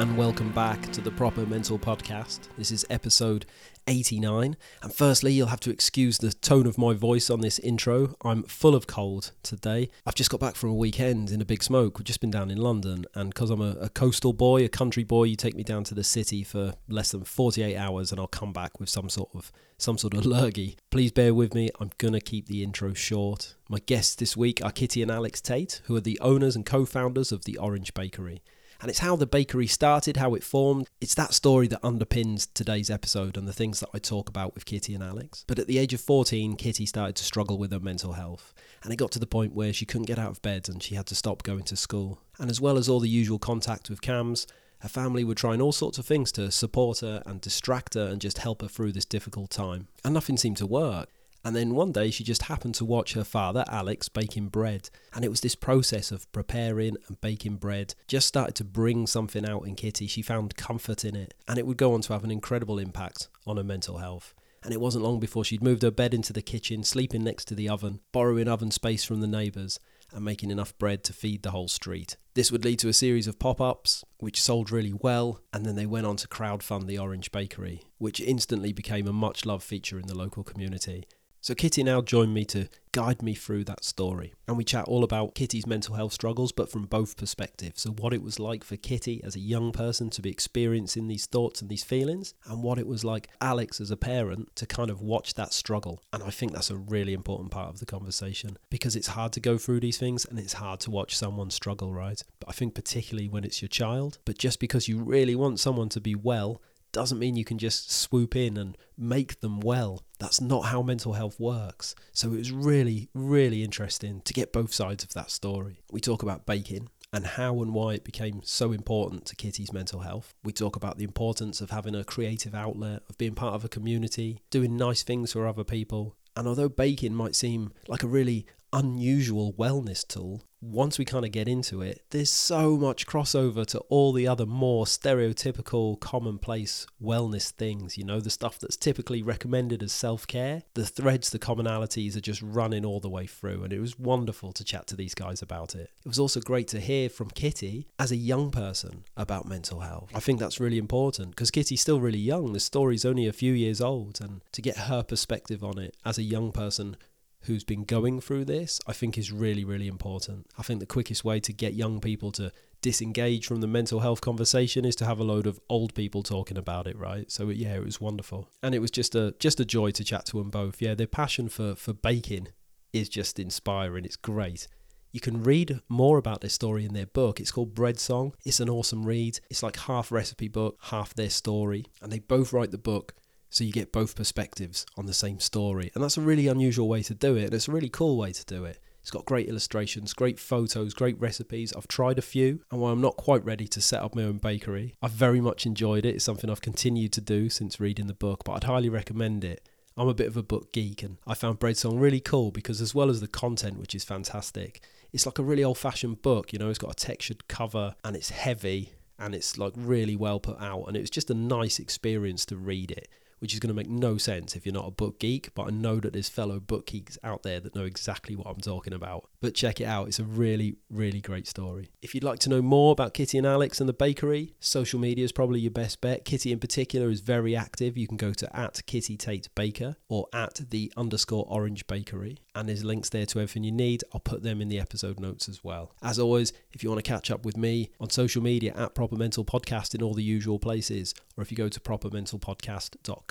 And welcome back to the Proper Mental Podcast. This is episode 89. And firstly, you'll have to excuse the tone of my voice on this intro. I'm full of cold today. I've just got back from a weekend in a big smoke. We've just been down in London. And because I'm a, a coastal boy, a country boy, you take me down to the city for less than 48 hours and I'll come back with some sort of some sort of lurgy. Please bear with me. I'm going to keep the intro short. My guests this week are Kitty and Alex Tait, who are the owners and co-founders of the Orange Bakery and it's how the bakery started, how it formed. It's that story that underpins today's episode and the things that I talk about with Kitty and Alex. But at the age of 14, Kitty started to struggle with her mental health, and it got to the point where she couldn't get out of bed and she had to stop going to school. And as well as all the usual contact with CAMHS, her family were trying all sorts of things to support her and distract her and just help her through this difficult time. And nothing seemed to work. And then one day she just happened to watch her father, Alex, baking bread. And it was this process of preparing and baking bread just started to bring something out in Kitty. She found comfort in it. And it would go on to have an incredible impact on her mental health. And it wasn't long before she'd moved her bed into the kitchen, sleeping next to the oven, borrowing oven space from the neighbours, and making enough bread to feed the whole street. This would lead to a series of pop ups, which sold really well, and then they went on to crowdfund the Orange Bakery, which instantly became a much loved feature in the local community. So Kitty now joined me to guide me through that story. And we chat all about Kitty's mental health struggles, but from both perspectives. So, what it was like for Kitty as a young person to be experiencing these thoughts and these feelings, and what it was like Alex as a parent to kind of watch that struggle. And I think that's a really important part of the conversation because it's hard to go through these things and it's hard to watch someone struggle, right? But I think particularly when it's your child. But just because you really want someone to be well doesn't mean you can just swoop in and make them well. That's not how mental health works. So it was really, really interesting to get both sides of that story. We talk about baking and how and why it became so important to Kitty's mental health. We talk about the importance of having a creative outlet, of being part of a community, doing nice things for other people. And although baking might seem like a really unusual wellness tool, once we kind of get into it, there's so much crossover to all the other more stereotypical, commonplace wellness things. You know, the stuff that's typically recommended as self care. The threads, the commonalities are just running all the way through. And it was wonderful to chat to these guys about it. It was also great to hear from Kitty as a young person about mental health. I think that's really important because Kitty's still really young. The story's only a few years old. And to get her perspective on it as a young person who's been going through this, I think is really, really important. I think the quickest way to get young people to disengage from the mental health conversation is to have a load of old people talking about it, right? So yeah, it was wonderful. And it was just a just a joy to chat to them both. Yeah, their passion for for baking is just inspiring. It's great. You can read more about their story in their book. It's called Bread Song. It's an awesome read. It's like half recipe book, half their story. And they both write the book so you get both perspectives on the same story. And that's a really unusual way to do it, and it's a really cool way to do it. It's got great illustrations, great photos, great recipes. I've tried a few, and while I'm not quite ready to set up my own bakery, I've very much enjoyed it. It's something I've continued to do since reading the book, but I'd highly recommend it. I'm a bit of a book geek, and I found Bread Song really cool because, as well as the content, which is fantastic, it's like a really old fashioned book. You know, it's got a textured cover and it's heavy and it's like really well put out, and it was just a nice experience to read it which is going to make no sense if you're not a book geek, but I know that there's fellow book geeks out there that know exactly what I'm talking about. But check it out, it's a really, really great story. If you'd like to know more about Kitty and Alex and the bakery, social media is probably your best bet. Kitty in particular is very active. You can go to at Kitty Tait Baker or at the underscore Orange Bakery, and there's links there to everything you need. I'll put them in the episode notes as well. As always, if you want to catch up with me on social media at Proper Mental Podcast in all the usual places, or if you go to propermentalpodcast.com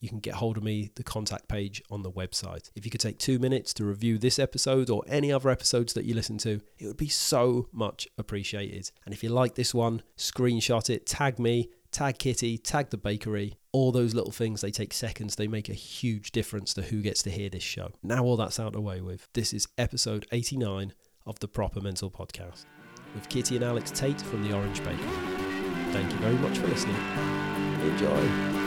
you can get hold of me, the contact page on the website. If you could take two minutes to review this episode or any other episodes that you listen to, it would be so much appreciated. And if you like this one, screenshot it, tag me, tag Kitty, tag the bakery. All those little things, they take seconds. They make a huge difference to who gets to hear this show. Now, all that's out of the way with, this is episode 89 of the Proper Mental Podcast with Kitty and Alex Tait from the Orange Bakery. Thank you very much for listening. Enjoy.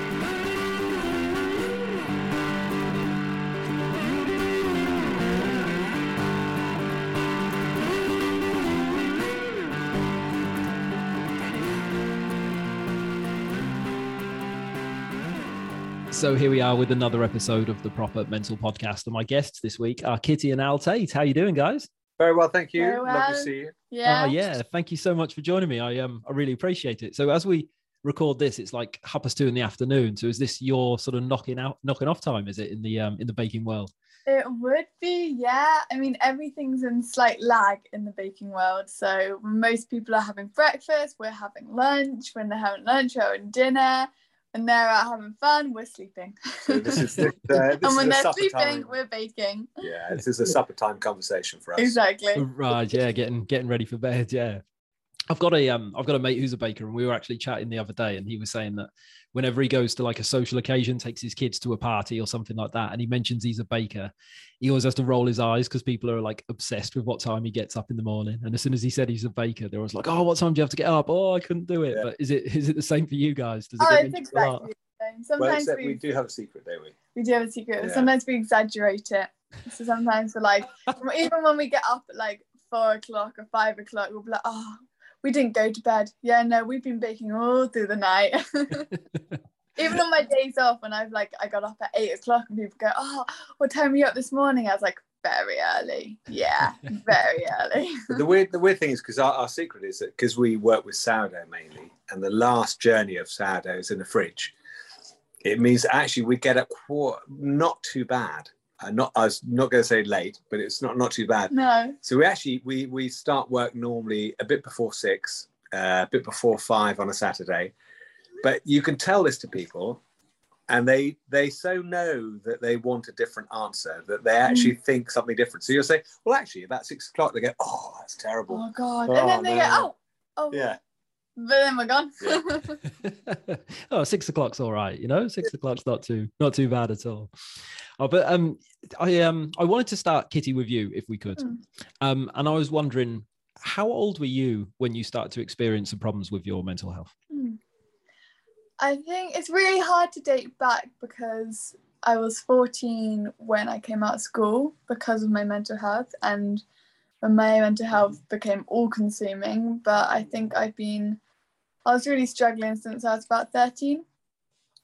So here we are with another episode of the Proper Mental Podcast, and my guests this week are Kitty and Al Tait. How you doing, guys? Very well, thank you. Very well. Love to see you. Yeah. Uh, yeah, thank you so much for joining me. I um I really appreciate it. So as we record this, it's like half past two in the afternoon. So is this your sort of knocking out knocking off time? Is it in the um in the baking world? It would be, yeah. I mean, everything's in slight lag in the baking world. So most people are having breakfast, we're having lunch. When they're having lunch, we're having dinner. When they're out having fun, we're sleeping. So this is the, uh, this and when is they're sleeping, time. we're baking. Yeah, this is a supper time conversation for us. Exactly. Right, yeah, getting getting ready for bed. Yeah, I've got a um I've got a mate who's a baker, and we were actually chatting the other day, and he was saying that whenever he goes to like a social occasion, takes his kids to a party or something like that, and he mentions he's a baker, he always has to roll his eyes because people are like obsessed with what time he gets up in the morning. And as soon as he said he's a baker, they're always like, "Oh, what time do you have to get up?" Oh, I couldn't do it. Yeah. But is it is it the same for you guys? Does it Oh, it's mentioned a lot? exactly the same. Sometimes except we, we do have a secret, don't we? we do have a secret. Yeah. Sometimes we exaggerate it. So sometimes we're like, even when we get up at like four o'clock or five o'clock, we'll be like, oh, we didn't go to bed. Yeah, no, we've been baking all through the night. even on my days off, when I've like, I got up at eight o'clock and people go, oh, what time were you up this morning? I was like, very early. Yeah, very early. But the weird, the weird thing is because our, our secret is that because we work with sourdough mainly, and the last journey of sourdough is in the fridge. It means actually we get up qu- not too bad. Uh, not I was not going to say late, but it's not not too bad. no. So we actually we we start work normally a bit before six, uh, a bit before five on a Saturday, but you can tell this to people, and they they so know that they want a different answer that they actually think something different. So you'll say, well, actually about six o'clock, they go, oh, that's terrible. Oh God. Oh, and then they man. go, oh, oh. Yeah, But then we're gone. Yeah. oh, six o'clock's all right. You know, six o'clock's not too not too bad at all. Oh, but um, I um, I wanted to start Kitty with you if we could. Mm. Um, and I was wondering, how old were you when you started to experience some problems with your mental health? Hmm. I think it's really hard to date back because I was 14 when I came out of school because of my mental health and when my mental health became all consuming. But I think I've been, I was really struggling since I was about 13.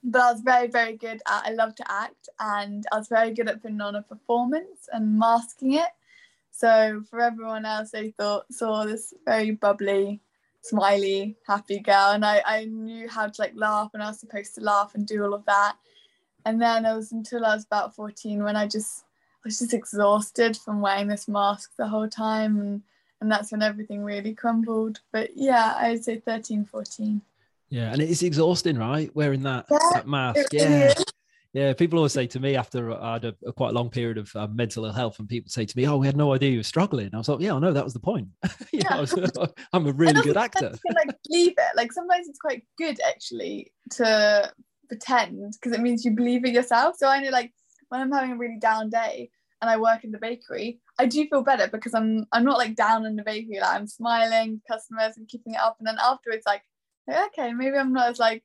But I was very, very good at, I love to act and I was very good at putting on a performance and masking it. So for everyone else, they thought, saw this very bubbly, smiley, happy girl, and I, I knew how to like laugh, and I was supposed to laugh and do all of that. And then it was until I was about 14 when I just was just exhausted from wearing this mask the whole time, and and that's when everything really crumbled. But yeah, I'd say 13, 14. Yeah, and it's exhausting, right? Wearing that, Yeah, that mask. Yeah. is. Yeah, people always say to me after I had a, a quite long period of uh, mental ill health, and people say to me, "Oh, we had no idea you were struggling." I was like, "Yeah, I know that was the point. know, I was- I'm a really good actor." can like believe it. Like sometimes it's quite good actually to pretend because it means you believe it yourself. So I know like when I'm having a really down day and I work in the bakery, I do feel better because I'm I'm not like down in the bakery. Like I'm smiling, customers and keeping it up. And then afterwards, like okay, maybe I'm not as like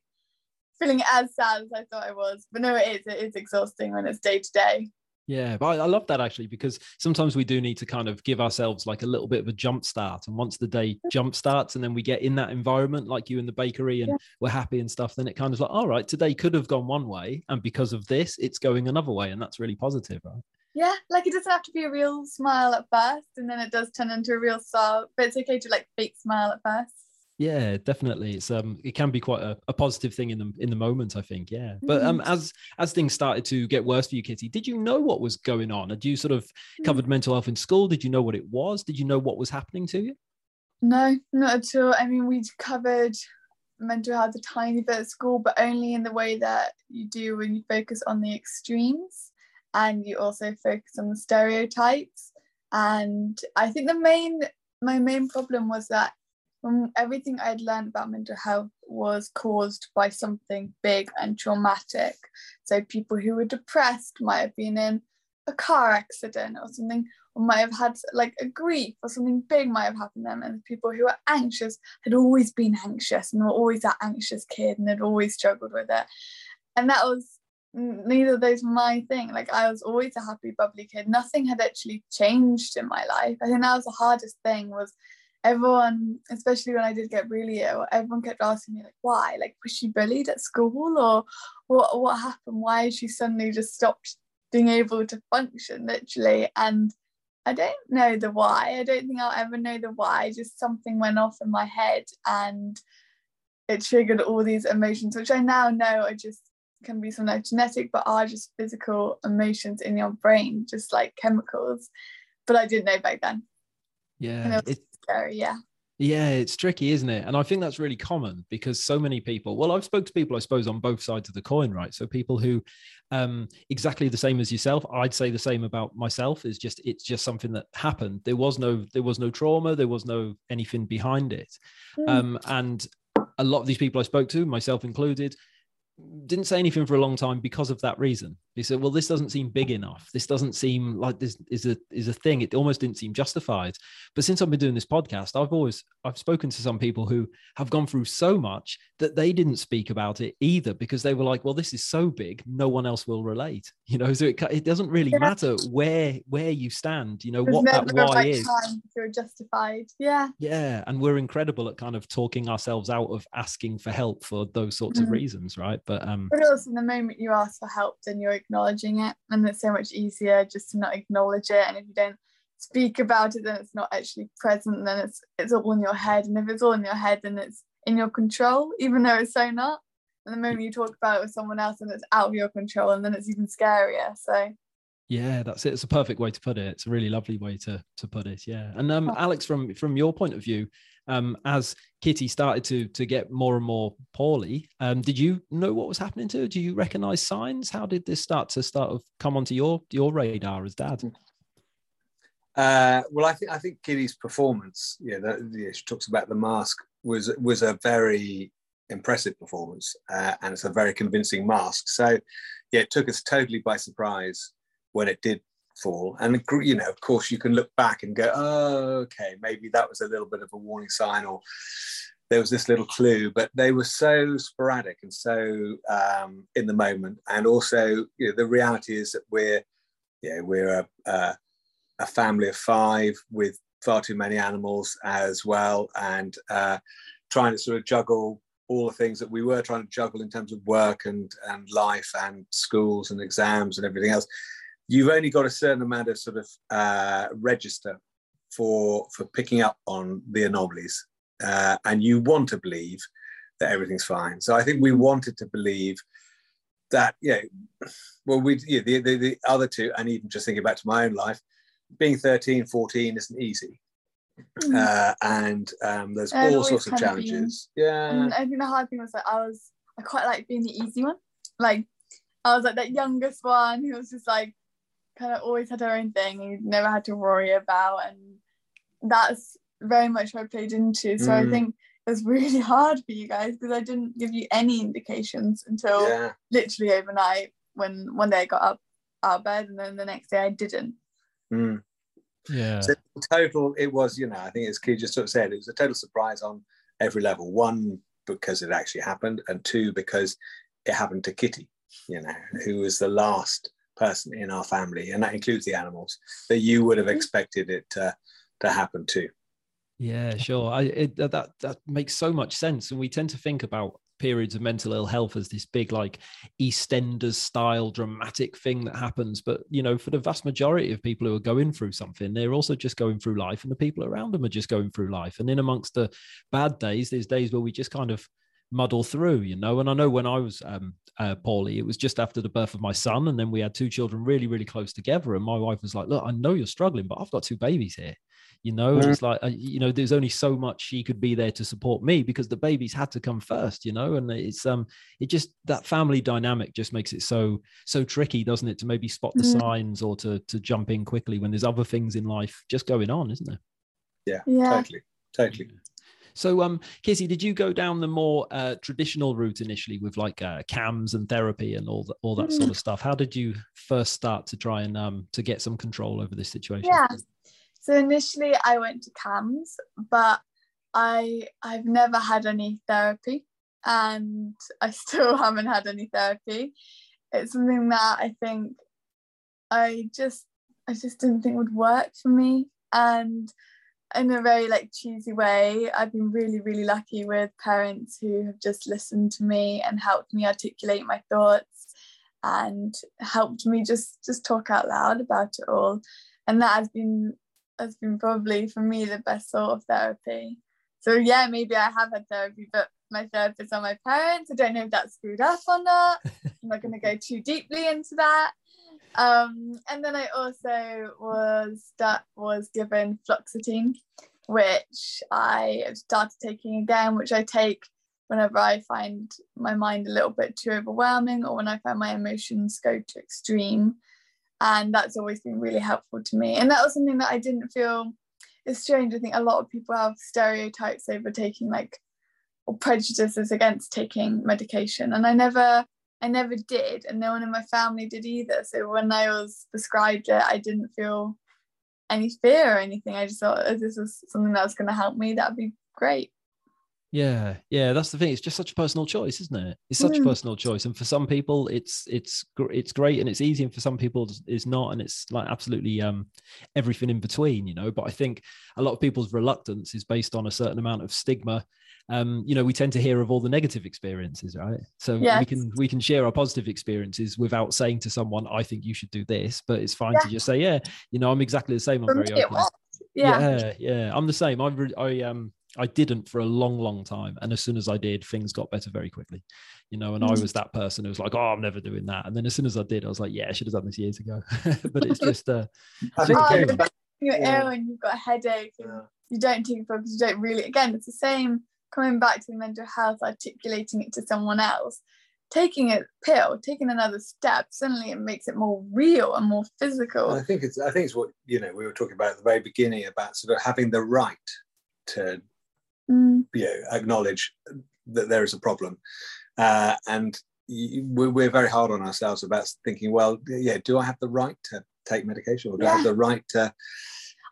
feeling as sad as I thought I was. But no, it is. It is exhausting when it's day to day. Yeah, but I, love that actually because sometimes we do need to kind of give ourselves like a little bit of a jump start. And once the day jump starts and then we get in that environment, like you in the bakery, and Yeah. we're happy and stuff, then it kind of like, all right, today could have gone one way. And because of this, it's going another way. And that's really positive, right? Yeah, like it doesn't have to be a real smile at first, and then it does turn into a real smile. But it's okay to like fake smile at first. Yeah, definitely. It's um, it can be quite a, a positive thing in the in the moment. I think. Yeah, but um, as as things started to get worse for you, Kitty, did you know what was going on? Had you sort of Mm. covered mental health in school? Did you know what it was? Did you know what was happening to you? No, not at all. I mean, we covered mental health a tiny bit at school, but only in the way that you do when you focus on the extremes and you also focus on the stereotypes. And I think the main, my main problem was that everything I'd learned about mental health was caused by something big and traumatic. So people who were depressed might have been in a car accident or something, or might have had like a grief or something big might have happened to them. And people who were anxious had always been anxious and were always that anxious kid and had always struggled with it. And that was Mm, neither of those my thing. Like I was always a happy, bubbly kid. Nothing had actually changed in my life. I think that was the hardest thing was everyone, especially when I did get really ill, everyone kept asking me like, why? Like, was she bullied at school or what? What happened? Why she suddenly just stopped being able to function, literally? And I don't know the why. I don't think I'll ever know the why. Just something went off in my head and it triggered all these emotions, which I now know are just can be sometimes genetic, but are just physical emotions in your brain, just like chemicals. But I didn't know back then. Yeah, it's scary. Yeah. Yeah, it's tricky, isn't it? And I think that's really common because so many people, well, I've spoke to people, I suppose, on both sides of the coin, right? So people who um exactly the same as yourself, I'd say the same about myself, is just it's just something that happened. There was no there was no trauma, there was no anything behind it. Mm. Um, and a lot of these people I spoke to, myself included, didn't say anything for a long time because of that reason. He said, "Well, this doesn't seem big enough. This doesn't seem like this is a is a thing. It almost didn't seem justified." But since I've been doing this podcast, I've always I've spoken to some people who have gone through so much that they didn't speak about it either because they were like, "Well, this is so big, no one else will relate." You know, so it, it doesn't really yeah. matter where where you stand. You know what that why is. You're justified. Yeah. Yeah, and we're incredible at kind of talking ourselves out of asking for help for those sorts mm-hmm. of reasons, right? But um. But also, the moment you ask for help, then you're acknowledging it, and it's so much easier just to not acknowledge it. And if you don't speak about it, then it's not actually present. Then it's it's all in your head, and if it's all in your head, then it's in your control, even though it's so not. And the moment you talk about it with someone else, and it's out of your control, and then it's even scarier. So yeah, that's it. It's a perfect way to put it. It's a really lovely way to to put it. Yeah. And um, Alex, from from your point of view, um, as Kitty started to to get more and more poorly, um, did you know what was happening to her? Do you recognize signs? How did this start to start of come onto your your radar as dad? Uh, well, I think I think Kitty's performance, yeah, that, yeah, she talks about the mask was was a very impressive performance, uh, and it's a very convincing mask. So, yeah, it took us totally by surprise when it did fall. And you know, of course, you can look back and go, "Oh, okay, maybe that was a little bit of a warning sign," or there was this little clue. But they were so sporadic and so um, in the moment. And also, you know, the reality is that we're, yeah, we're a, a, a family of five with far too many animals as well, and uh, trying to sort of juggle all the things that we were trying to juggle in terms of work and and life and schools and exams and everything else you've only got a certain amount of sort of uh, register for for picking up on the anomalies, uh, and you want to believe that everything's fine. So I think we wanted to believe that yeah, well we yeah, the, the, the other two, and even just thinking back to my own life, being 13, 14 isn't easy. Mm. Uh, and um, there's and all sorts of challenges. Been, yeah. And I think the hard thing was that I was I quite like being the easy one. Like I was like that youngest one who was just like kind of always had her own thing and you never had to worry about and that's very much what I played into. So mm. I think it was really hard for you guys because I didn't give you any indications until yeah. literally overnight when one day I got up out of bed and then the next day I didn't. Mm. Yeah. So total, it was, you know, I think as Key just sort of said, it was a total surprise on every level. One, because it actually happened, and two, because it happened to Kitty, you know, who was the last person in our family, and that includes the animals, that you would have expected it to, to happen to. Yeah, sure. I, it, that that makes so much sense, and we tend to think about periods of mental ill health as this big like EastEnders style dramatic thing that happens. But you know, for the vast majority of people who are going through something, they're also just going through life, and the people around them are just going through life. And in amongst the bad days, there's days where we just kind of muddle through, you know. And I know when I was um, uh, poorly, it was just after the birth of my son, and then we had two children really, really close together. And my wife was like, "Look, I know you're struggling, but I've got two babies here." You know, mm-hmm. it's like uh, you know, there's only so much she could be there to support me because the babies had to come first, you know. And it's um, it just that family dynamic just makes it so so tricky, doesn't it, to maybe spot the mm-hmm. signs or to to jump in quickly when there's other things in life just going on, isn't there? Yeah, yeah. totally, totally. So, um, Kitty, did you go down the more uh, traditional route initially with like uh, CAMHS and therapy and all that, all that sort of stuff? How did you first start to try and um, to get some control over this situation? Yeah. So initially, I went to CAMHS, but I I've never had any therapy, and I still haven't had any therapy. It's something that I think I just I just didn't think would work for me, and in a very like cheesy way, I've been really really lucky with parents who have just listened to me and helped me articulate my thoughts, and helped me just just talk out loud about it all, and that has been has been probably for me the best sort of therapy. So yeah, maybe I have had therapy, but my therapists are my parents. I don't know if that's screwed up or not. I'm not going to go too deeply into that. Um, and then I also was that was given fluoxetine, which I started taking again, which I take whenever I find my mind a little bit too overwhelming or when I find my emotions go to extreme. And that's always been really helpful to me. And that was something that I didn't feel it's strange. I think a lot of people have stereotypes over taking like or prejudices against taking medication. And I never I never did, and no one in my family did either. So when I was prescribed it, I didn't feel any fear or anything. I just thought if this was something that was going to help me, that'd be great. Yeah, yeah, that's the thing. It's just such a personal choice, isn't it? It's such mm. a personal choice, and for some people, it's it's it's great and it's easy, and for some people, it's not, and it's like absolutely um everything in between, you know. But I think a lot of people's reluctance is based on a certain amount of stigma. Um, you know, we tend to hear of all the negative experiences, right? So yes. we can we can share our positive experiences without saying to someone, "I think you should do this," but it's fine to just say, "Yeah, you know, I'm exactly the same. I'm very open." Yeah. yeah, yeah, I'm the same. I I um I didn't for a long, long time. And as soon as I did, things got better very quickly. You know, and I mm. was that person who was like, oh, I'm never doing that. And then as soon as I did, I was like, yeah, I should have done this years ago. but it's just uh I think oh, you're yeah. ill and you've got a headache and yeah. you don't take it because you don't really again, it's the same coming back to mental health, articulating it to someone else. Taking a pill, taking another step, suddenly it makes it more real and more physical. I think it's I think it's what you know we were talking about at the very beginning about sort of having the right to mm. you know, acknowledge that there is a problem. Uh, and we're very hard on ourselves about thinking, well, yeah, do I have the right to take medication or do yeah. I have the right to?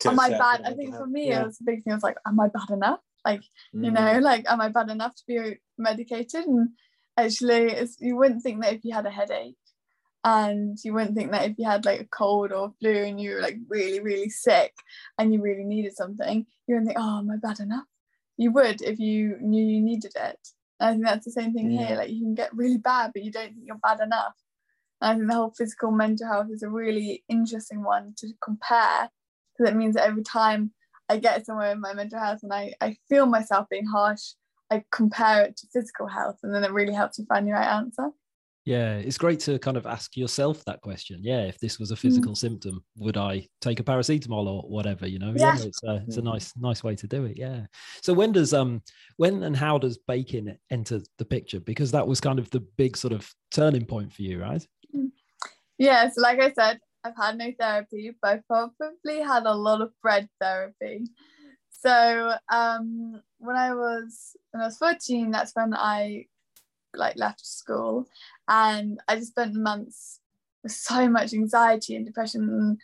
to am I bad? I think for me, yeah. it was a big thing. I was like, am I bad enough? Like, mm. you know, like, am I bad enough to be medicated? And actually, you wouldn't think that if you had a headache and you wouldn't think that if you had like a cold or flu and you were like really, really sick and you really needed something, you wouldn't think, oh, am I bad enough? you would if you knew you needed it. And I think that's the same thing yeah. here. Like you can get really bad, but you don't think you're bad enough. And I think the whole physical mental health is a really interesting one to compare because it means that every time I get somewhere in my mental health and I, I feel myself being harsh, I compare it to physical health and then it really helps you find the right answer. Yeah, it's great to kind of ask yourself that question. Yeah, if this was a mm. physical mm. symptom, would I take a paracetamol or whatever? You know, yeah, yeah it's, a, it's a nice nice way to do it. Yeah. So when does um when and how does baking enter the picture? Because that was kind of the big sort of turning point for you, right? Mm. Yeah. So like I said, I've had no therapy, but I've probably had a lot of bread therapy. So um when I was when I was 14, that's when I like left school and I just spent months with so much anxiety and depression.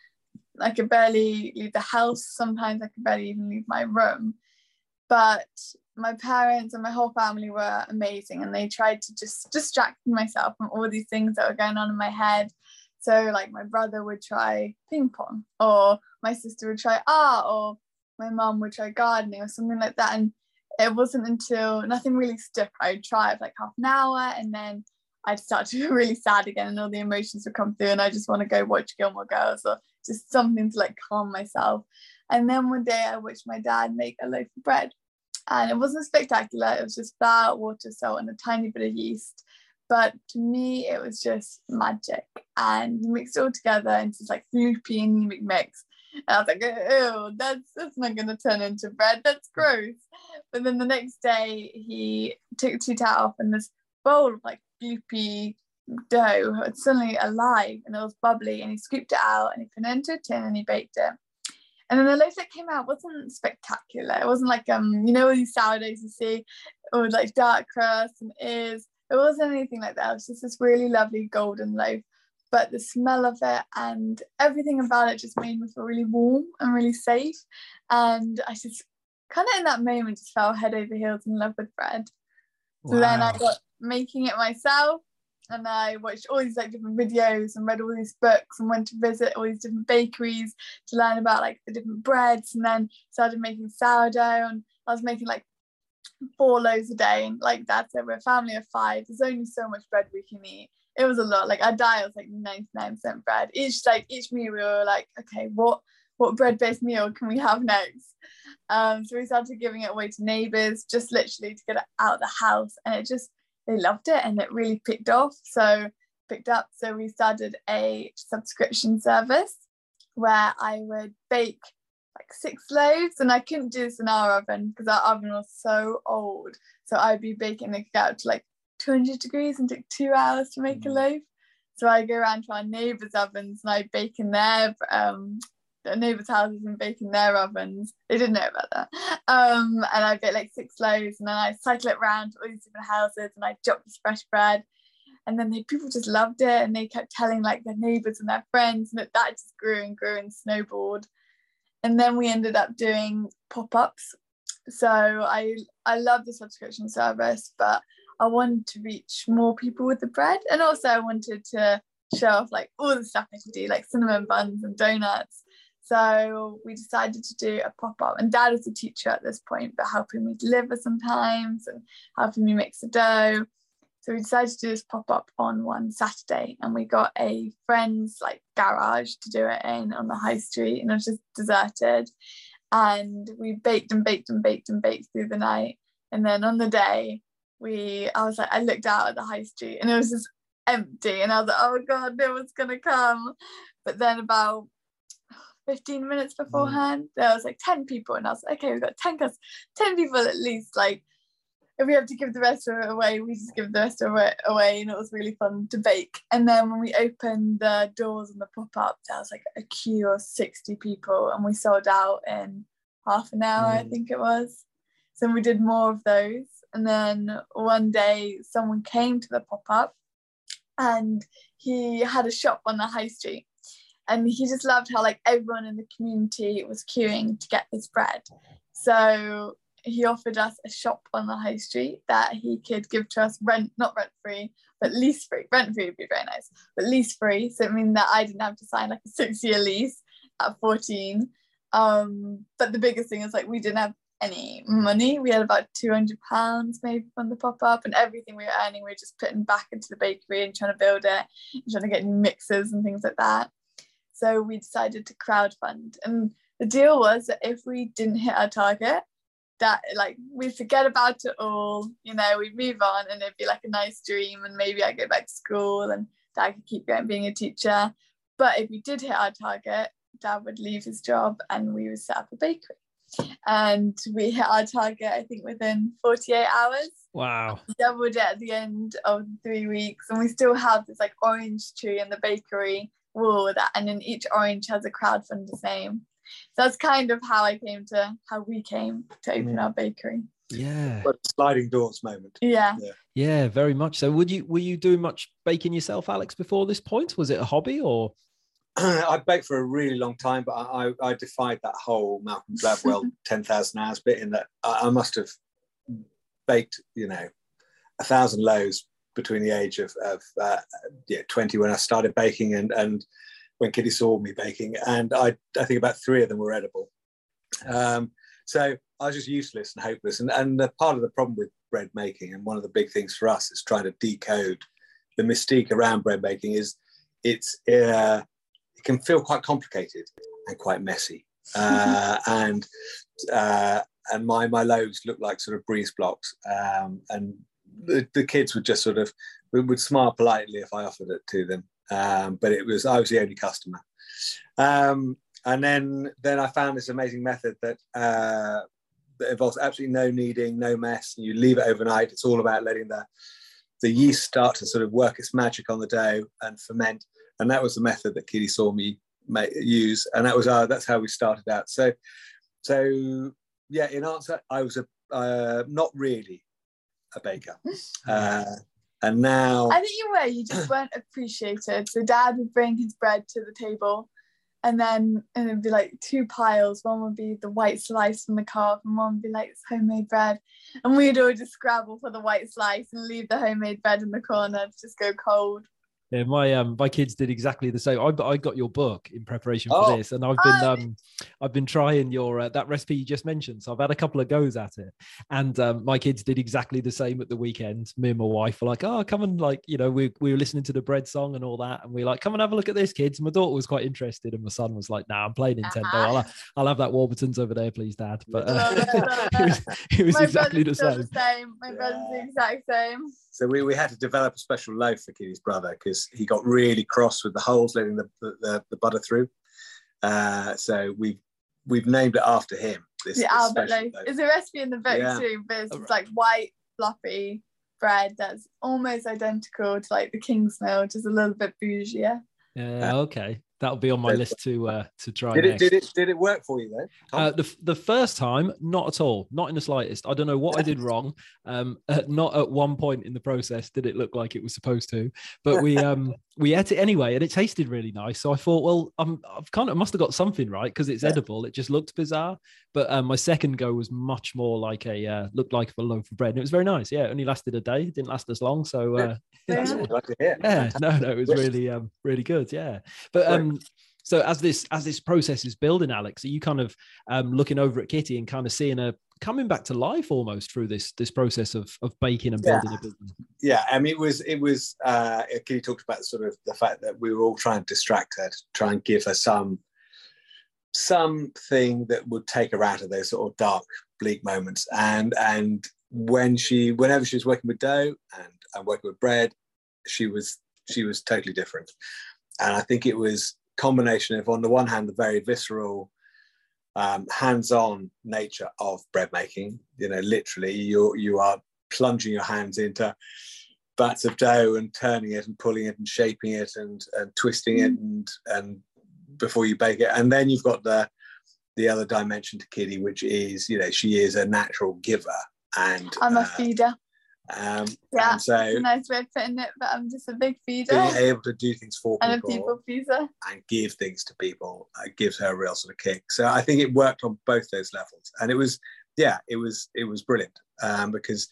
I could barely leave the house. Sometimes I could barely even leave my room. But my parents and my whole family were amazing and they tried to just distract myself from all these things that were going on in my head. So, like, my brother would try ping pong, or my sister would try art, or my mum would try gardening, or something like that. And it wasn't until nothing really stuck. I'd try it for like half an hour and then I'd start to feel really sad again and all the emotions would come through and I just want to go watch Gilmore Girls or just something to like calm myself. And then one day I watched my dad make a loaf of bread and it wasn't spectacular. It was just flour, water, salt, and a tiny bit of yeast. But to me, it was just magic. And mixed it all together into this like floopy anemic mix. And I was like, oh, that's that's not gonna turn into bread. That's gross. But then the next day he took two off and this bowl of like gloopy dough was suddenly alive and it was bubbly and he scooped it out and he put it into a tin and he baked it. And then the loaf that came out wasn't spectacular. It wasn't like um, you know, all these sourdoughs you see, or like dark crust and ears. It wasn't anything like that. It was just this really lovely golden loaf. But the smell of it and everything about it just made me feel really warm and really safe. And I just kind of in that moment just fell head over heels in love with bread. So then I got making it myself and I watched all these like different videos and read all these books and went to visit all these different bakeries to learn about like the different breads and then started making sourdough and I was making like four loaves a day and like that's it. We're a family of five. There's only so much bread we can eat. It was a lot. Like our diet was like 99% bread. Each like each meal we were like okay what what bread based meal can we have next? Um so we started giving it away to neighbors just literally to get it out of the house and it just they loved it and it really picked off. So picked up. So we started a subscription service where I would bake like six loaves and I couldn't do this in our oven because our oven was so old. So I'd be baking it out to like 200 degrees and took two hours to make a mm. loaf. So I go around to our neighbours' ovens and I bake in their um, neighbours' houses and bake in their ovens. They didn't know about that. Um, and I get like six loaves and then I cycle it around to all these different houses and I drop this fresh bread. And then the people just loved it and they kept telling like their neighbours and their friends and it, that just grew and grew and snowballed. And then we ended up doing pop-ups. So I I love the subscription service, but I wanted to reach more people with the bread. And also I wanted to show off like all the stuff I could do, like cinnamon buns and donuts. So we decided to do a pop up, and Dad was a teacher at this point, but helping me deliver sometimes and helping me mix the dough. So we decided to do this pop up on one Saturday, and we got a friend's like garage to do it in on the high street, and it was just deserted. And we baked and baked and baked and baked through the night, and then on the day, we I was like I looked out at the high street, and it was just empty, and I was like, oh god, no one's gonna come. But then about 15 minutes mm. beforehand. There was like 10 people, and I was like, okay, we've got 10 cus- 10 people at least. Like, if we have to give the rest of it away, we just give the rest of it away. And it was really fun to bake. And then when we opened the doors and the pop up, there was like a queue of 60 people, and we sold out in half an hour, mm. I think it was. So we did more of those. And then one day, someone came to the pop up and he had a shop on the high street and he just loved how like everyone in the community was queuing to get this bread so he offered us a shop on the high street that he could give to us rent not rent free but lease free. Rent free would be very nice but lease free. So it means that i didn't have to sign like a six year lease at 14 um but the biggest thing is like we didn't have any money. We had about 200 pounds maybe from the pop-up and everything we were earning we were just putting back into the bakery and trying to build it trying to get mixers and things like that. So we decided to crowdfund. And the deal was that if we didn't hit our target, that like we forget about it all, you know, we move on and it'd be like a nice dream and maybe I go back to school and dad could keep going being a teacher. But if we did hit our target, dad would leave his job and we would set up a bakery. And we hit our target, I think, within 48 hours. Wow. Doubled it at the end of three weeks. And we still have this like orange tree in the bakery wall that and then each orange has a crowdfunder name that's kind of how i came to how we came to open mm. our bakery. Yeah. Sliding doors moment. Yeah. yeah. Yeah very much so. Would you were you doing much baking yourself alex before this point? Was it a hobby or? I baked for a really long time, but I, I, I defied that whole Malcolm Gladwell 10,000 hours bit in that I, I, must have baked, you know, a thousand loaves between the age of, of uh, yeah, 20 when I started baking and, and when Kitty saw me baking. And I, I think about three of them were edible. Um, so I was just useless and hopeless. And, and part of the problem with bread making, and one of the big things for us is trying to decode the mystique around bread making is it's uh, it can feel quite complicated and quite messy. Uh, and uh, and my my loaves look like sort of breeze blocks. Um, and the, the kids would just sort of would smile politely if I offered it to them. Um, but it was I was the only customer. Um, and then then I found this amazing method that uh, that involves absolutely no kneading, no mess. And you leave it overnight. It's all about letting the the yeast start to sort of work its magic on the dough and ferment. And that was the method that Kitty saw me make, use, and that was our that's how we started out. So, so yeah. In answer, I was a uh, not really a baker, uh, and now I think you were. You just weren't appreciated. So dad would bring his bread to the table, and then and it'd be like two piles. One would be the white slice from the calf, and one would be like homemade bread. And we'd all just scrabble for the white slice and leave the homemade bread in the corner to just go cold. Yeah, my um my kids did exactly the same. I, I got your book in preparation for Oh. this, and I've been Oh. um I've been trying your uh, that recipe you just mentioned. So I've had a couple of goes at it, and um, my kids did exactly the same at the weekend. Me and my wife were like, "Oh, come and like you know we we were listening to the bread song and all that, and we are like, come and have a look at this, kids." My daughter was quite interested, and my son was like, "Nah, I'm playing Nintendo. Uh-huh. I'll, I'll have that Warburton's over there, please, Dad." But uh, it, was, it was exactly the same. the same. My brother's the exact same. So we, we had to develop a special loaf for Kitty's brother because he got really cross with the holes letting the, the, the butter through. Uh, so we've we've named it after him. This, The this Albert loaf. loaf. There's a recipe in the book Yeah. too, but it's just like white, fluffy bread that's almost identical to like the Kingsmill, just a little bit bougier. Yeah, okay, that'll be on my list to uh to try. Did it next. did it did it work for you then? Uh, the, the first time, not at all, not in the slightest. I don't know what I did wrong. Um, uh, not at one point in the process did it look like it was supposed to, but we um we ate it anyway, and it tasted really nice. So I thought, well, I'm I've kind of must have got something right because it's Yeah. edible. It just looked bizarre, but um, my second go was much more like a uh, looked like a loaf of bread, and it was very nice. Yeah, it only lasted a day, it didn't last as long. So uh, Yeah. what I'd like to hear. yeah no no it was really um really good yeah but Right. Um so as this as this process is building alex are you kind of um looking over at kitty and kind of seeing her coming back to life almost through this this process of of baking and Yeah. building a business? Yeah i mean it was it was uh kitty talked about sort of the fact that we were all trying to distract her to try and give her some something that would take her out of those sort of dark bleak moments. And and when she whenever she was working with dough and, and working with bread she was she was totally different and i think it was combination of on the one hand the very visceral um, hands-on nature of bread making. You know literally you you are plunging your hands into bats of dough and turning it and pulling it and shaping it and, and twisting it and and before you bake it. And then you've got the the other dimension to Kitty which is you know she is a natural giver and I'm a uh, feeder. Um, Yeah, and so It's a nice way of putting it, but I'm just a big feeder being able to do things for and a people, people pleaser. and give things to people uh, gives her a real sort of kick so I think it worked on both those levels and it was yeah it was it was brilliant um, because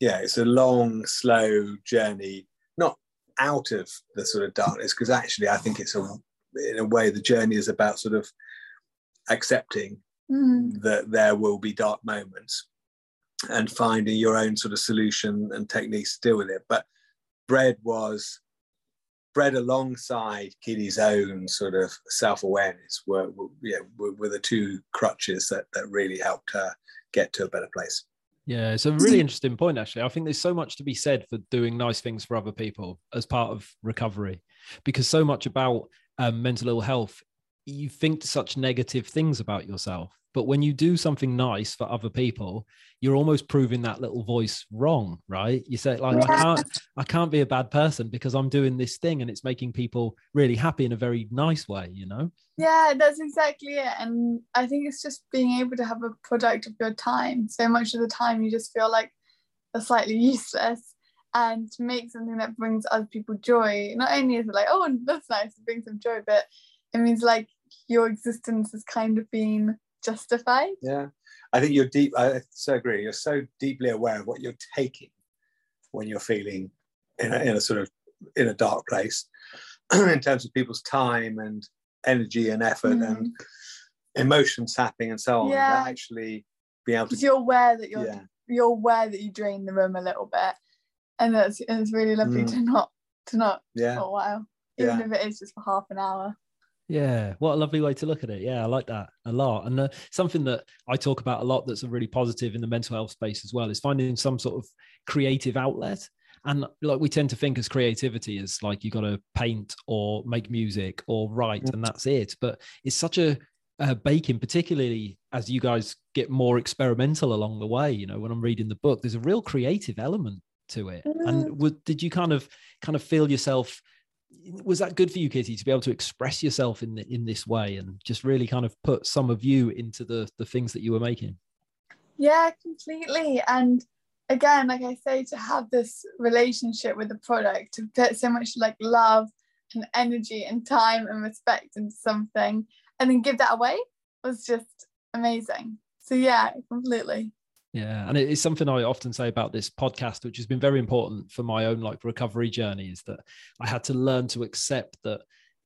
yeah it's a long slow journey not out of the sort of darkness because actually I think it's a in a way the journey is about sort of accepting Mm. that there will be dark moments and finding your own sort of solution and techniques to deal with it. But bread was bread alongside Kitty's own sort of self-awareness were, were yeah were, were the two crutches that that really helped her get to a better place. yeah it's a really interesting point actually i think there's so much to be said for doing nice things for other people as part of recovery because so much about um, mental ill health you think such negative things about yourself but when you do something nice for other people you're almost proving that little voice wrong right you say like i can't i can't be a bad person because i'm doing this thing and it's making people really happy in a very nice way you know Yeah, that's exactly it. And I think it's just being able to have a product of your time. So much of the time, you just feel like are slightly useless. And to make something that brings other people joy, not only is it like, oh, that's nice, it brings them joy, but it means like your existence has kind of been justified. Yeah, I think you're deep. I so agree. You're so deeply aware of what you're taking when you're feeling in a, in a sort of in a dark place, in terms of people's time and energy and effort Mm. and emotion sapping and so on. Yeah. Actually being able to you're aware that you're yeah you're aware that you drain the room a little bit. And that's and it's really lovely Mm. to not to not yeah for a while. Even Yeah. if it is just for half an hour. Yeah, what a lovely way to look at it. Yeah, I like that a lot. And uh, something that I talk about a lot that's a really positive in the mental health space as well is finding some sort of creative outlet. And like we tend to think as creativity is like you got to paint or make music or write and that's it. But it's such a uh, baking, particularly as you guys get more experimental along the way. You know, when I'm reading the book, there's a real creative element to it. And would, did you kind of kind of feel yourself was that good for you, Kitty, to be able to express yourself in the, in this way and just really kind of put some of you into the the things that you were making? Yeah, completely. And again, like I say, to have this relationship with the product, to put so much like love and energy and time and respect into something, and then give that away was just amazing. So yeah, completely. Yeah, and it's something I often say about this podcast, which has been very important for my own like recovery journey, is that I had to learn to accept that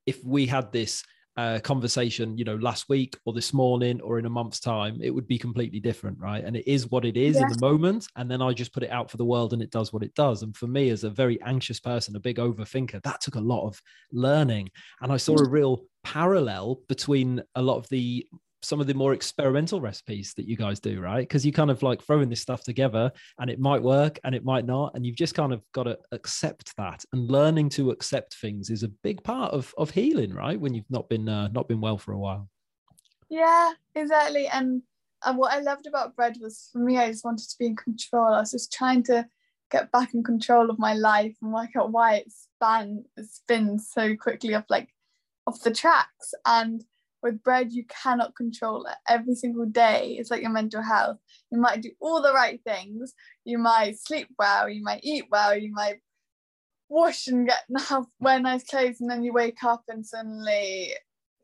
if we had this uh, conversation, you know, last week or this morning or in a month's time, it would be completely different, right? And it is what it is yeah. in the moment, and then I just put it out for the world, and it does what it does. And for me, as a very anxious person, a big overthinker, that took a lot of learning, and I saw a real parallel between a lot of the some of the more experimental recipes that you guys do, right? Because you kind of like throwing this stuff together and it might work and it might not. And you've just kind of got to accept that. And learning to accept things is a big part of, of healing, right? When you've not been uh, not been well for a while. Yeah, exactly. And and what I loved about bread was for me, I just wanted to be in control. I was just trying to get back in control of my life and work out why it span it spins so quickly off like off the tracks. And with bread you cannot control it. Every single day it's like your mental health. You might do all the right things. You might sleep well. You might eat well. You might wash and get have wear nice clothes and then you wake up and suddenly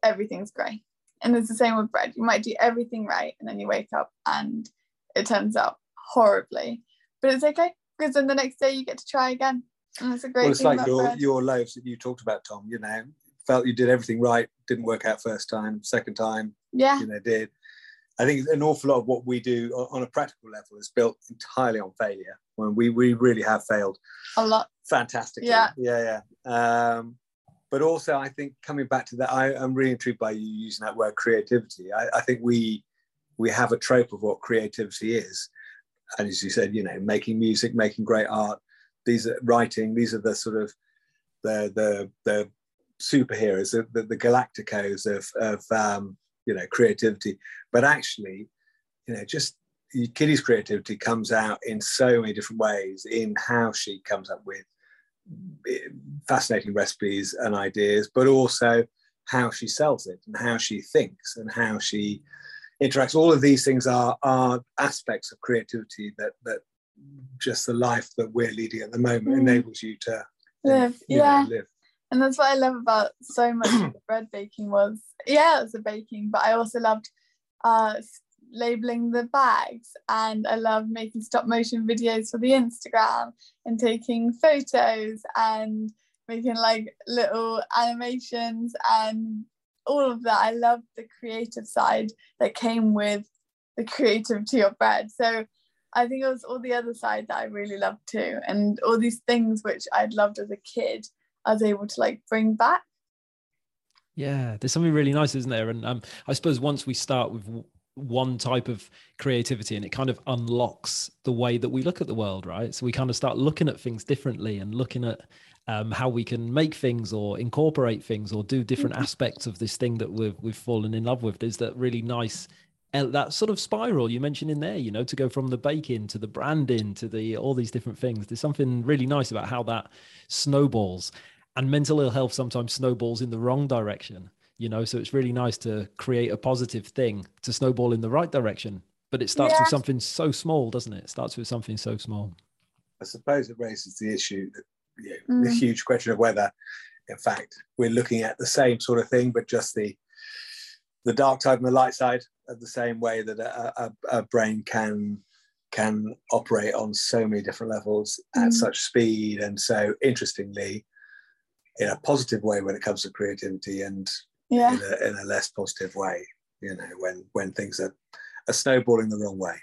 everything's grey. And it's the same with bread. You might do everything right and then you wake up and it turns out horribly. But it's okay because then the next day you get to try again. And it's a great well, it's like your, bread. your loaves that you talked about tom you know felt you did everything right, didn't work out first time, second time, yeah, you know, did. I think an awful lot of what we do on a practical level is built entirely on failure. When we we really have failed a lot, fantastically. Yeah, yeah, yeah. Um, but also, I think coming back to that, I, am really intrigued by you using that word creativity. I, I think we we have a trope of what creativity is, and as you said, you know, making music, making great art. These are writing. These are the sort of the the the superheroes, the, the Galacticos of, of um, you know creativity. But actually, you know, just Kitty's creativity comes out in so many different ways in how she comes up with eh, fascinating recipes and ideas, but also how she sells it and how she thinks and how she interacts. All of these things are are aspects of creativity that that just the life that we're leading at the moment mm. enables you to live. You know, yeah. live and that's what I love about so much of the bread baking was yeah, it was a baking, but I also loved uh, labeling the bags and I love making stop motion videos for the Instagram and taking photos and making like little animations and all of that. I loved the creative side that came with the creativity of bread. So I think it was all the other side that I really loved too, and all these things which I'd loved as a kid I was able to like bring back. Yeah, there's something really nice, isn't there? And um, I suppose once we start with one type of creativity and it kind of unlocks the way that we look at the world, right? So we kind of start looking at things differently and looking at um, how we can make things or incorporate things or do different mm-hmm. aspects of this thing that we've we've fallen in love with. There's that really nice that sort of spiral you mentioned in there, you know, to go from the baking to the branding to the all these different things. There's something really nice about how that snowballs and mental ill health sometimes snowballs in the wrong direction you know so it's really nice to create a positive thing to snowball in the right direction but it starts yeah. with something so small doesn't it it starts with something so small i suppose it raises the issue you know, mm. the huge question of whether in fact we're looking at the same sort of thing but just the the dark side and the light side of the same way that a, a, a brain can can operate on so many different levels mm. at such speed and so interestingly in a positive way when it comes to creativity and yeah. in, a, in a less positive way you know when when things are, are snowballing the wrong way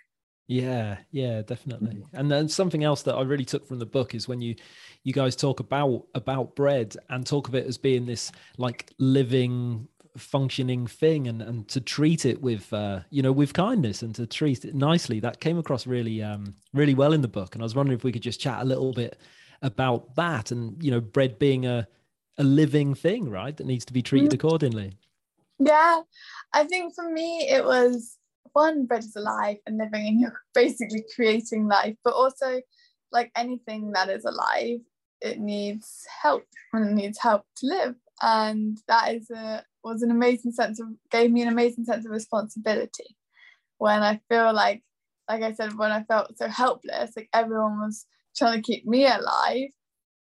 yeah yeah definitely mm. and then something else that i really took from the book is when you you guys talk about about bread and talk of it as being this like living functioning thing and and to treat it with uh you know with kindness and to treat it nicely that came across really um really well in the book and i was wondering if we could just chat a little bit about that and you know bread being a a living thing, right? That needs to be treated mm. accordingly. Yeah, I think for me it was one bread is alive and living, and you're basically creating life, but also like anything that is alive, it needs help and it needs help to live and that is a was an amazing sense of gave me an amazing sense of responsibility when I feel like like I said when I felt so helpless like everyone was trying to keep me alive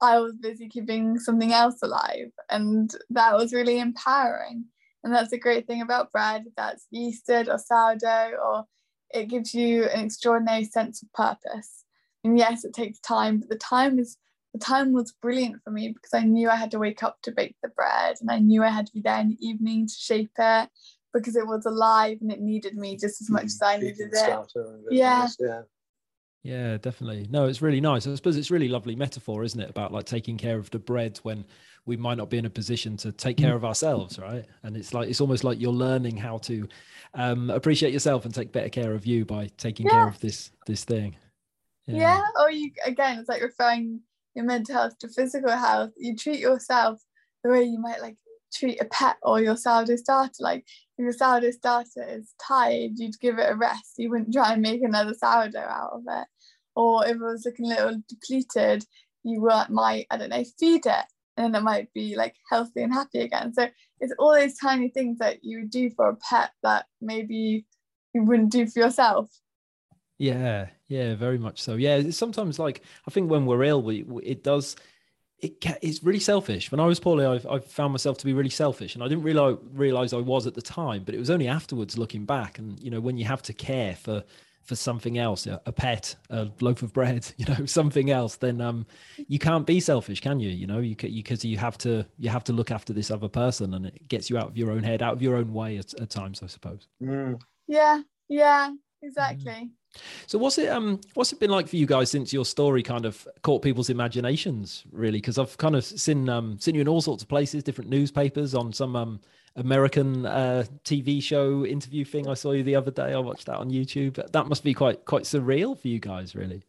I was busy keeping something else alive and that was really empowering and that's a great thing about bread that's yeasted or sourdough or it gives you an extraordinary sense of purpose and yes it takes time but the time is the time was brilliant for me because I knew I had to wake up to bake the bread and I knew I had to be there in the evening to shape it because it was alive and it needed me just as much as I needed it. Yeah. yeah. Yeah, definitely. No, it's really nice. I suppose it's really lovely metaphor, isn't it, about like taking care of the bread when we might not be in a position to take care of ourselves, right? And it's like it's almost like you're learning how to um, appreciate yourself and take better care of you by taking Yeah. care of this this thing. Yeah. yeah. Or you again, it's like referring your mental health to physical health. You treat yourself the way you might like treat a pet or your sourdough starter. Like if your sourdough starter is tired, you'd give it a rest. You wouldn't try and make another sourdough out of it. Or if it was looking a little depleted, you might, I don't know, feed it and then it might be like healthy and happy again. So it's all those tiny things that you would do for a pet that maybe you wouldn't do for yourself. Yeah, yeah, very much so. Yeah, sometimes like I think when we're ill, we- it does it it's really selfish. When I was poorly, I've, I've found myself to be really selfish, and I didn't realize realize I was at the time. But it was only afterwards, looking back, and you know, when you have to care for for something else, a, a pet, a loaf of bread, you know, something else, then um, you can't be selfish, can you? You know, you because you, have to you have to look after this other person, and it gets you out of your own head, out of your own way at, at times, I suppose. Mm. Yeah, yeah, exactly. So what's it um what's it been like for you guys since your story kind of caught people's imaginations really? Because I've kind of seen um seen you in all sorts of places different newspapers on some um American uh TV show interview thing I saw you the other day. I watched that on YouTube. That must be quite quite surreal for you guys really.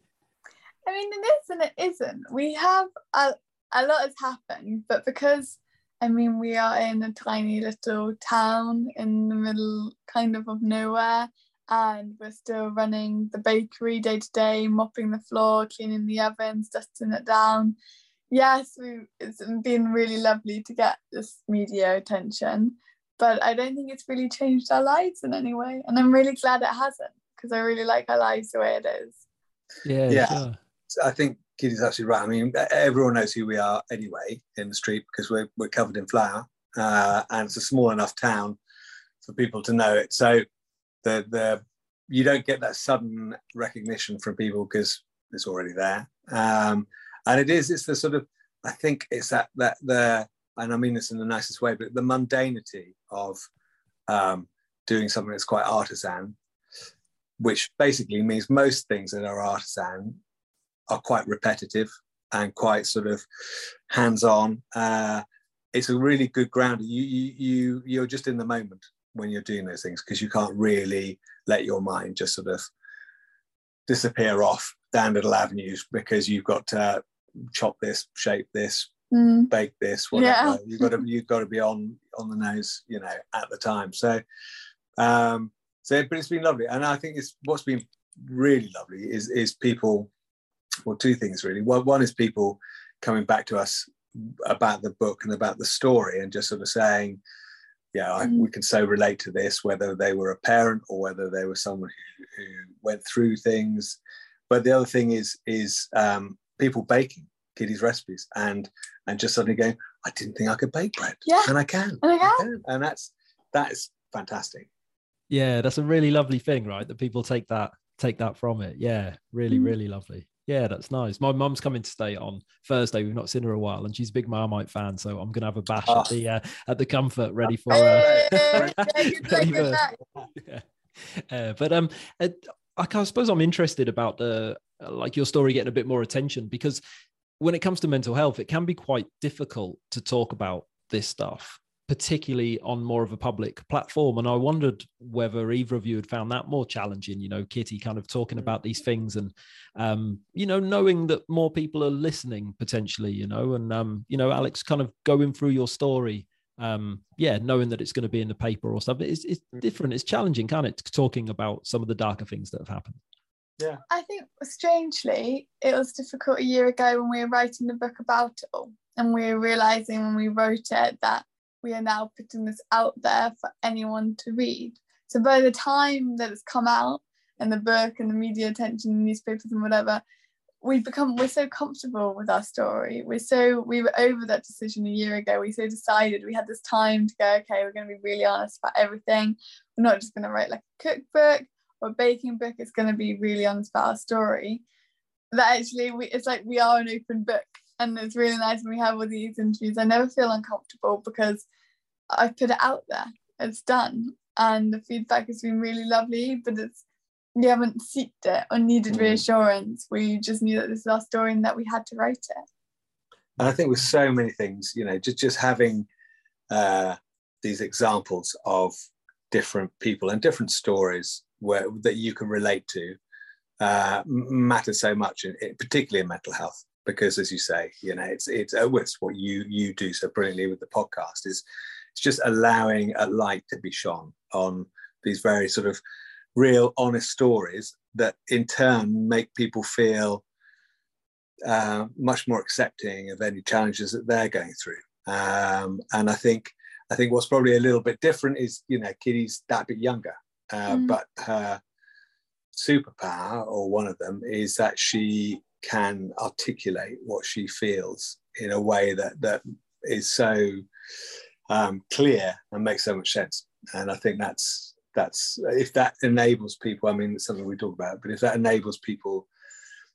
I mean, it is and it isn't. We have a, a lot has happened, but because I mean, we are in a tiny little town in the middle, kind of of nowhere, and we're still running the bakery day to day, mopping the floor, cleaning the ovens, dusting it down. Yes, we, it's been really lovely to get this media attention, but I don't think it's really changed our lives in any way, and I'm really glad it hasn't because I really like our lives the way it is. yeah Yeah. sure. I think Kitty's absolutely right. I mean, everyone knows who we are anyway in the street because we're, we're covered in flour, uh, and it's a small enough town for people to know it. So the the you don't get that sudden recognition from people because it's already there. Um, and it is it's the sort of I think it's that that the and I mean this in the nicest way, but the mundanity of um, doing something that's quite artisan, which basically means most things that are artisan are quite repetitive and quite sort of hands-on. Uh, it's a really good ground. You you you you're just in the moment when you're doing those things because you can't really let your mind just sort of disappear off down little avenues because you've got to chop this, shape this, Mm. bake this, whatever. Yeah. You've got to you've got to be on on the nose, you know, at the time. So, um, so but it's been lovely, and I think it's what's been really lovely is is people. Well, two things really. One one is people coming back to us about the book and about the story, and just sort of saying, yeah, I, Mm. we can so relate to this, whether they were a parent or whether they were someone who, who went through things. But the other thing is is um, people baking Kitty's recipes and and just suddenly going, I didn't think I could bake bread, Yeah. and I can, And I can. and that's that is fantastic. yeah that's a really lovely thing right that people take that take that from it yeah really Mm. really lovely yeah that's nice. My mum's coming to stay on thursday. We've not seen her a while and she's a big marmite fan so i'm gonna have a bash Oh. at the uh, at the comfort ready for uh, yeah, ready for- yeah. Uh, but um uh, I, I suppose i'm interested about the uh, like your story getting a bit more attention because when it comes to mental health it can be quite difficult to talk about this stuff particularly on more of a public platform. And i wondered whether either of you had found that more challenging you know kitty kind of talking about these things and um you know knowing that more people are listening potentially you know and um you know alex kind of going through your story um yeah knowing that it's going to be in the paper or something. It's, it's different. It's challenging can't it talking about some of the darker things that have happened? Yeah. I think strangely, it was difficult a year ago when we were writing the book about it all. And we were realizing when we wrote it that we are now putting this out there for anyone to read. So by the time that it's come out and the book and the media attention, newspapers and whatever, we've become we're so comfortable with our story. We're so we were over that decision a year ago. We so decided we had this time to go, okay, we're gonna be really honest about everything. We're not just gonna write like a cookbook or a baking book, it's gonna be really honest about our story. That actually we it's like we are an open book and it's really nice when we have all these interviews. I never feel uncomfortable because I've put it out there. It's done. And the feedback has been really lovely, but it's we haven't seeked it or needed Mm. reassurance. We just knew that this is our story and that we had to write it. And I think with so many things, you know, just just having uh, these examples of different people and different stories where that you can relate to uh, matters so much, in- particularly in mental health. Because, as you say, you know, it's it's, uh, it's what you you do so brilliantly with the podcast is it's just allowing a light to be shone on these very sort of real, honest stories that in turn make people feel uh, much more accepting of any challenges that they're going through. Um, and I think I think what's probably a little bit different is you know Kitty's that bit younger, uh, Mm. but her superpower or one of them is that she can articulate what she feels in a way that that is so um, clear and makes so much sense. And I think that's that's if that enables people. I mean, it's something we talk about, but if that enables people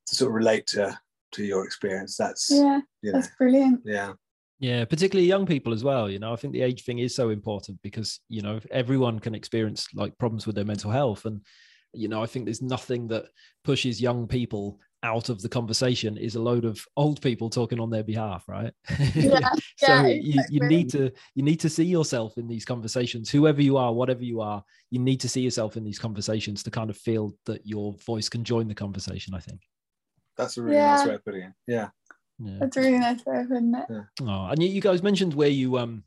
to sort of relate to to your experience, that's Yeah, you know, that's brilliant. yeah, Yeah, particularly young people as well. You know, I think the age thing is so important because, you know, everyone can experience like problems with their mental health. And, you know, I think there's nothing that pushes young people out of the conversation is a load of old people talking on their behalf, right? Yeah, so yeah, you, you exactly. need to you need to see yourself in these conversations whoever you are whatever you are you need to see yourself in these conversations to kind of feel that your voice can join the conversation i think that's a really nice way of putting it. Yeah, yeah That's a really nice way of putting it. Oh, and you, you guys mentioned where you um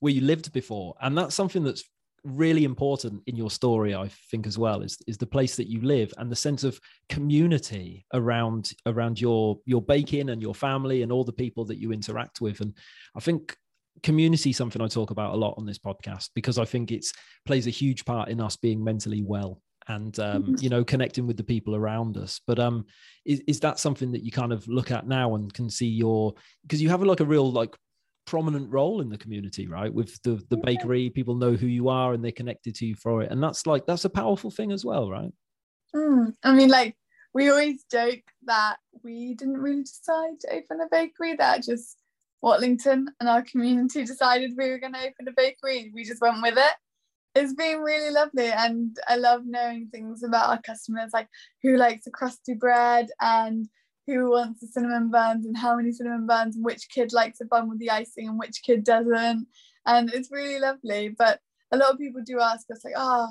where you lived before, and that's something that's really important in your story, I think, as well, is is the place that you live and the sense of community around around your your baking and your family and all the people that you interact with. And I think community is something I talk about a lot on this podcast because I think it's plays a huge part in us being mentally well and um, Mhm. you know connecting with the people around us. But um, is, is that something that you kind of look at now and can see your because you have like a real like prominent role in the community right with the the bakery people know who you are and they're connected to you for it and that's like that's a powerful thing as well right Mm. I mean, like, we always joke that we didn't really decide to open a bakery, that just Watlington and our community decided we were going to open a bakery. We just went with it. It's been really lovely, and I love knowing things about our customers, like who likes the crusty bread and who wants the cinnamon buns and how many cinnamon buns, and which kid likes a bun with the icing and which kid doesn't. And it's really lovely. But a lot of people do ask us, like, oh,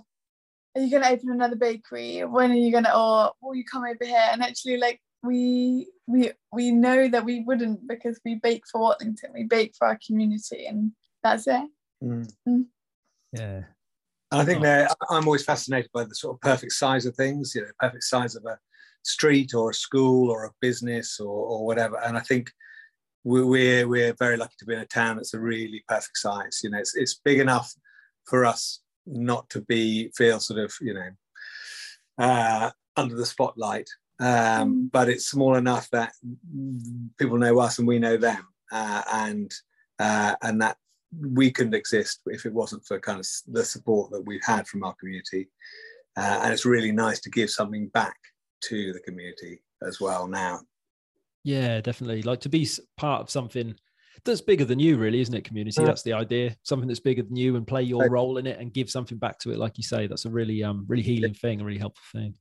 are you going to open another bakery when are you going to or will you come over here and actually like we we we know that we wouldn't because we bake for Watlington we bake for our community and that's it mm. Mm. yeah I think Oh. I'm always fascinated by the sort of perfect size of things, you know, perfect size of a street or a school or a business or, or whatever. And I think we- we're we're very lucky to be in a town that's a really perfect size. You know, it's it's big enough for us not to be feel sort of you know uh, under the spotlight, um, Mm. but it's small enough that people know us and we know them, uh, and uh, and that we couldn't exist if it wasn't for kind of the support that we've had from our community. Uh, and it's really nice to give something back to the community as well now. yeah definitely. Like to be part of something that's bigger than you really isn't it community? Yeah. that's the idea. Something that's bigger than you and play your role in it and give something back to it like you say. That's a really um really healing thing a really helpful thing.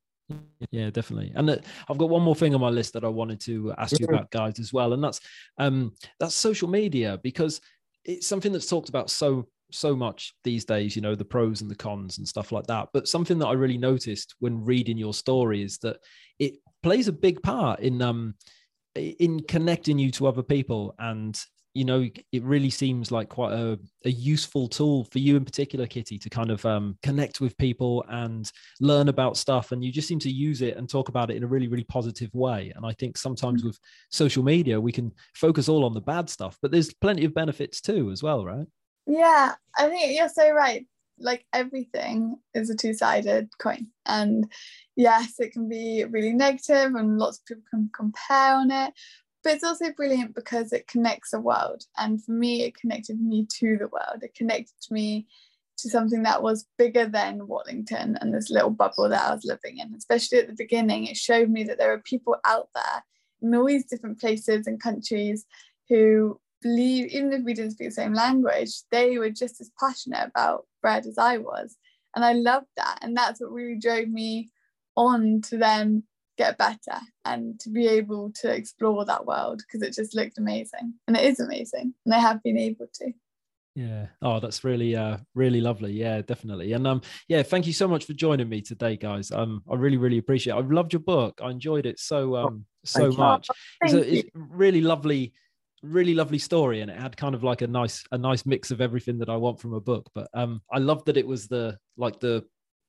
Yeah definitely. And uh, i've got one more thing on my list that i wanted to ask you about guys as well and that's um that's social media because it's something that's talked about so so much these days you know the pros and the cons and stuff like that. But something that i really noticed when reading your story is that it plays a big part in um in connecting you to other people. And you know it really seems like quite a, a useful tool for you in particular kitty to kind of um, connect with people and learn about stuff. And you just seem to use it and talk about it in a really really positive way. And i think sometimes with social media we can focus all on the bad stuff but there's plenty of benefits too as well right yeah i think you're so right. Like everything is a two-sided coin. And yes it can be really negative and lots of people can compare on it but it's also brilliant because it connects the world. And for me it connected me to the world. It connected me to something that was bigger than Watlington and this little bubble that I was living in. Especially at the beginning it showed me that there are people out there in all these different places and countries who believe even if we didn't speak the same language they were just as passionate about bread as I was and I loved that and that's what really drove me on to then get better and to be able to explore that world because it just looked amazing and it is amazing and I have been able to. Yeah. Oh, that's really, uh, really lovely. Yeah, definitely. And um, yeah, thank you so much for joining me today, guys. Um, I really, really appreciate. it. I've loved your book. I enjoyed it so, um, so much. It's a, it's really lovely, really lovely story, and it had kind of like a nice, a nice mix of everything that I want from a book. But um, I love that it was the like the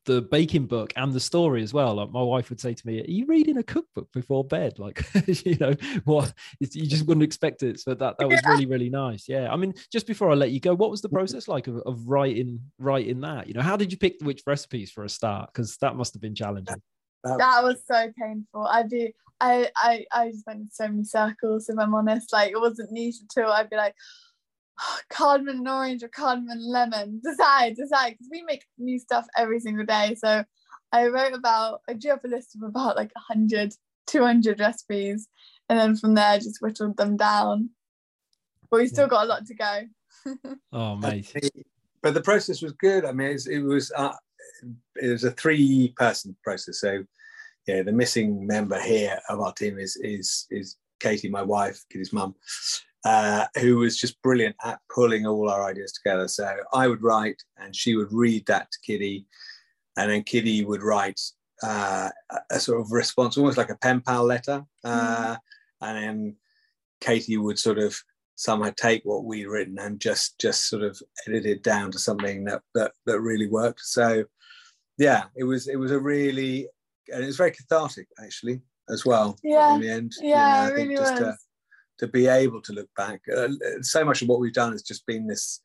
the baking book and the story as well. Like my wife would say to me, "Are you reading a cookbook before bed?" Like, you know, what you just wouldn't expect it. So that that was really really nice. Yeah, I mean, just before I let you go, what was the process like of, of writing writing that? You know, how did you pick which recipes for a start? Because that must have been challenging. That was so painful. I'd be, I, I, I just went in so many circles. If I'm honest, like it wasn't neat at all. I'd be like, cardamom and orange or cardamom and lemon. Decide, decide, because we make new stuff every single day. So I wrote about, I drew up a list of about like 100, 200 recipes. And then from there, I just whittled them down. But we still got a lot to go. oh, mate. But the process was good. I mean, it was, uh, it was a three person process. So, yeah, the missing member here of our team is is is Katie, my wife, Kitty's mum uh, who was just brilliant at pulling all our ideas together. So I would write, and she would read that to Kitty, and then Kitty would write uh, a sort of response, almost like a pen pal letter, uh, mm. and then Katie would sort of somehow take what we'd written and just just sort of edit it down to something that that, that really worked. So yeah, it was it was a really and it was very cathartic actually as well. Yeah, in the end. Yeah, you know, it really was. To, to be able to look back. Uh, so much of what we've done has just been this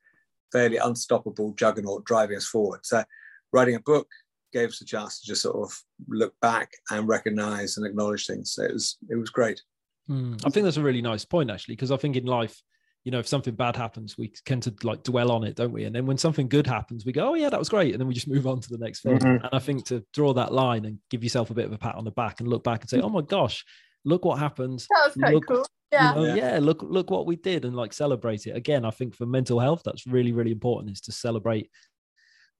fairly unstoppable juggernaut driving us forward. So, writing a book gave us a chance to just sort of look back and recognize and acknowledge things. So it was it was great. Mm, I think that's a really nice point actually, because I think in life, you know, if something bad happens, we tend to like dwell on it, don't we? And then when something good happens, we go, "Oh yeah, that was great," and then we just move on to the next thing. Mm-hmm. And I think to draw that line and give yourself a bit of a pat on the back and look back and say, "Oh my gosh, look what happened." That was quite look, cool yeah. You know, yeah. yeah look look what we did and like celebrate it again i think for mental health that's really really important is to celebrate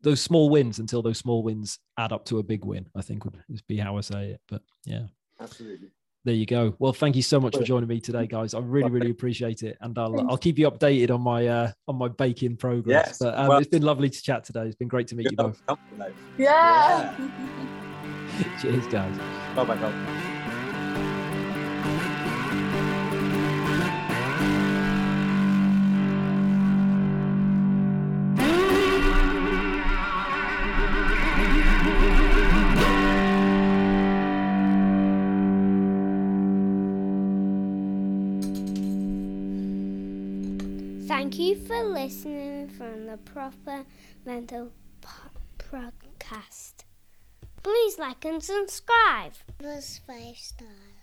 those small wins until those small wins add up to a big win i think would be how i say it but yeah absolutely there you go. Well, thank you so much for joining me today, guys. I really, really appreciate it, and I'll I'll keep you updated on my uh, on my baking progress. Yes. But um, well, it's been lovely to chat today. It's been great to meet you both. Yeah. yeah. Cheers, guys. Bye bye. Thank you for listening from the Proper Mental Podcast. Please like and subscribe. Plus five stars.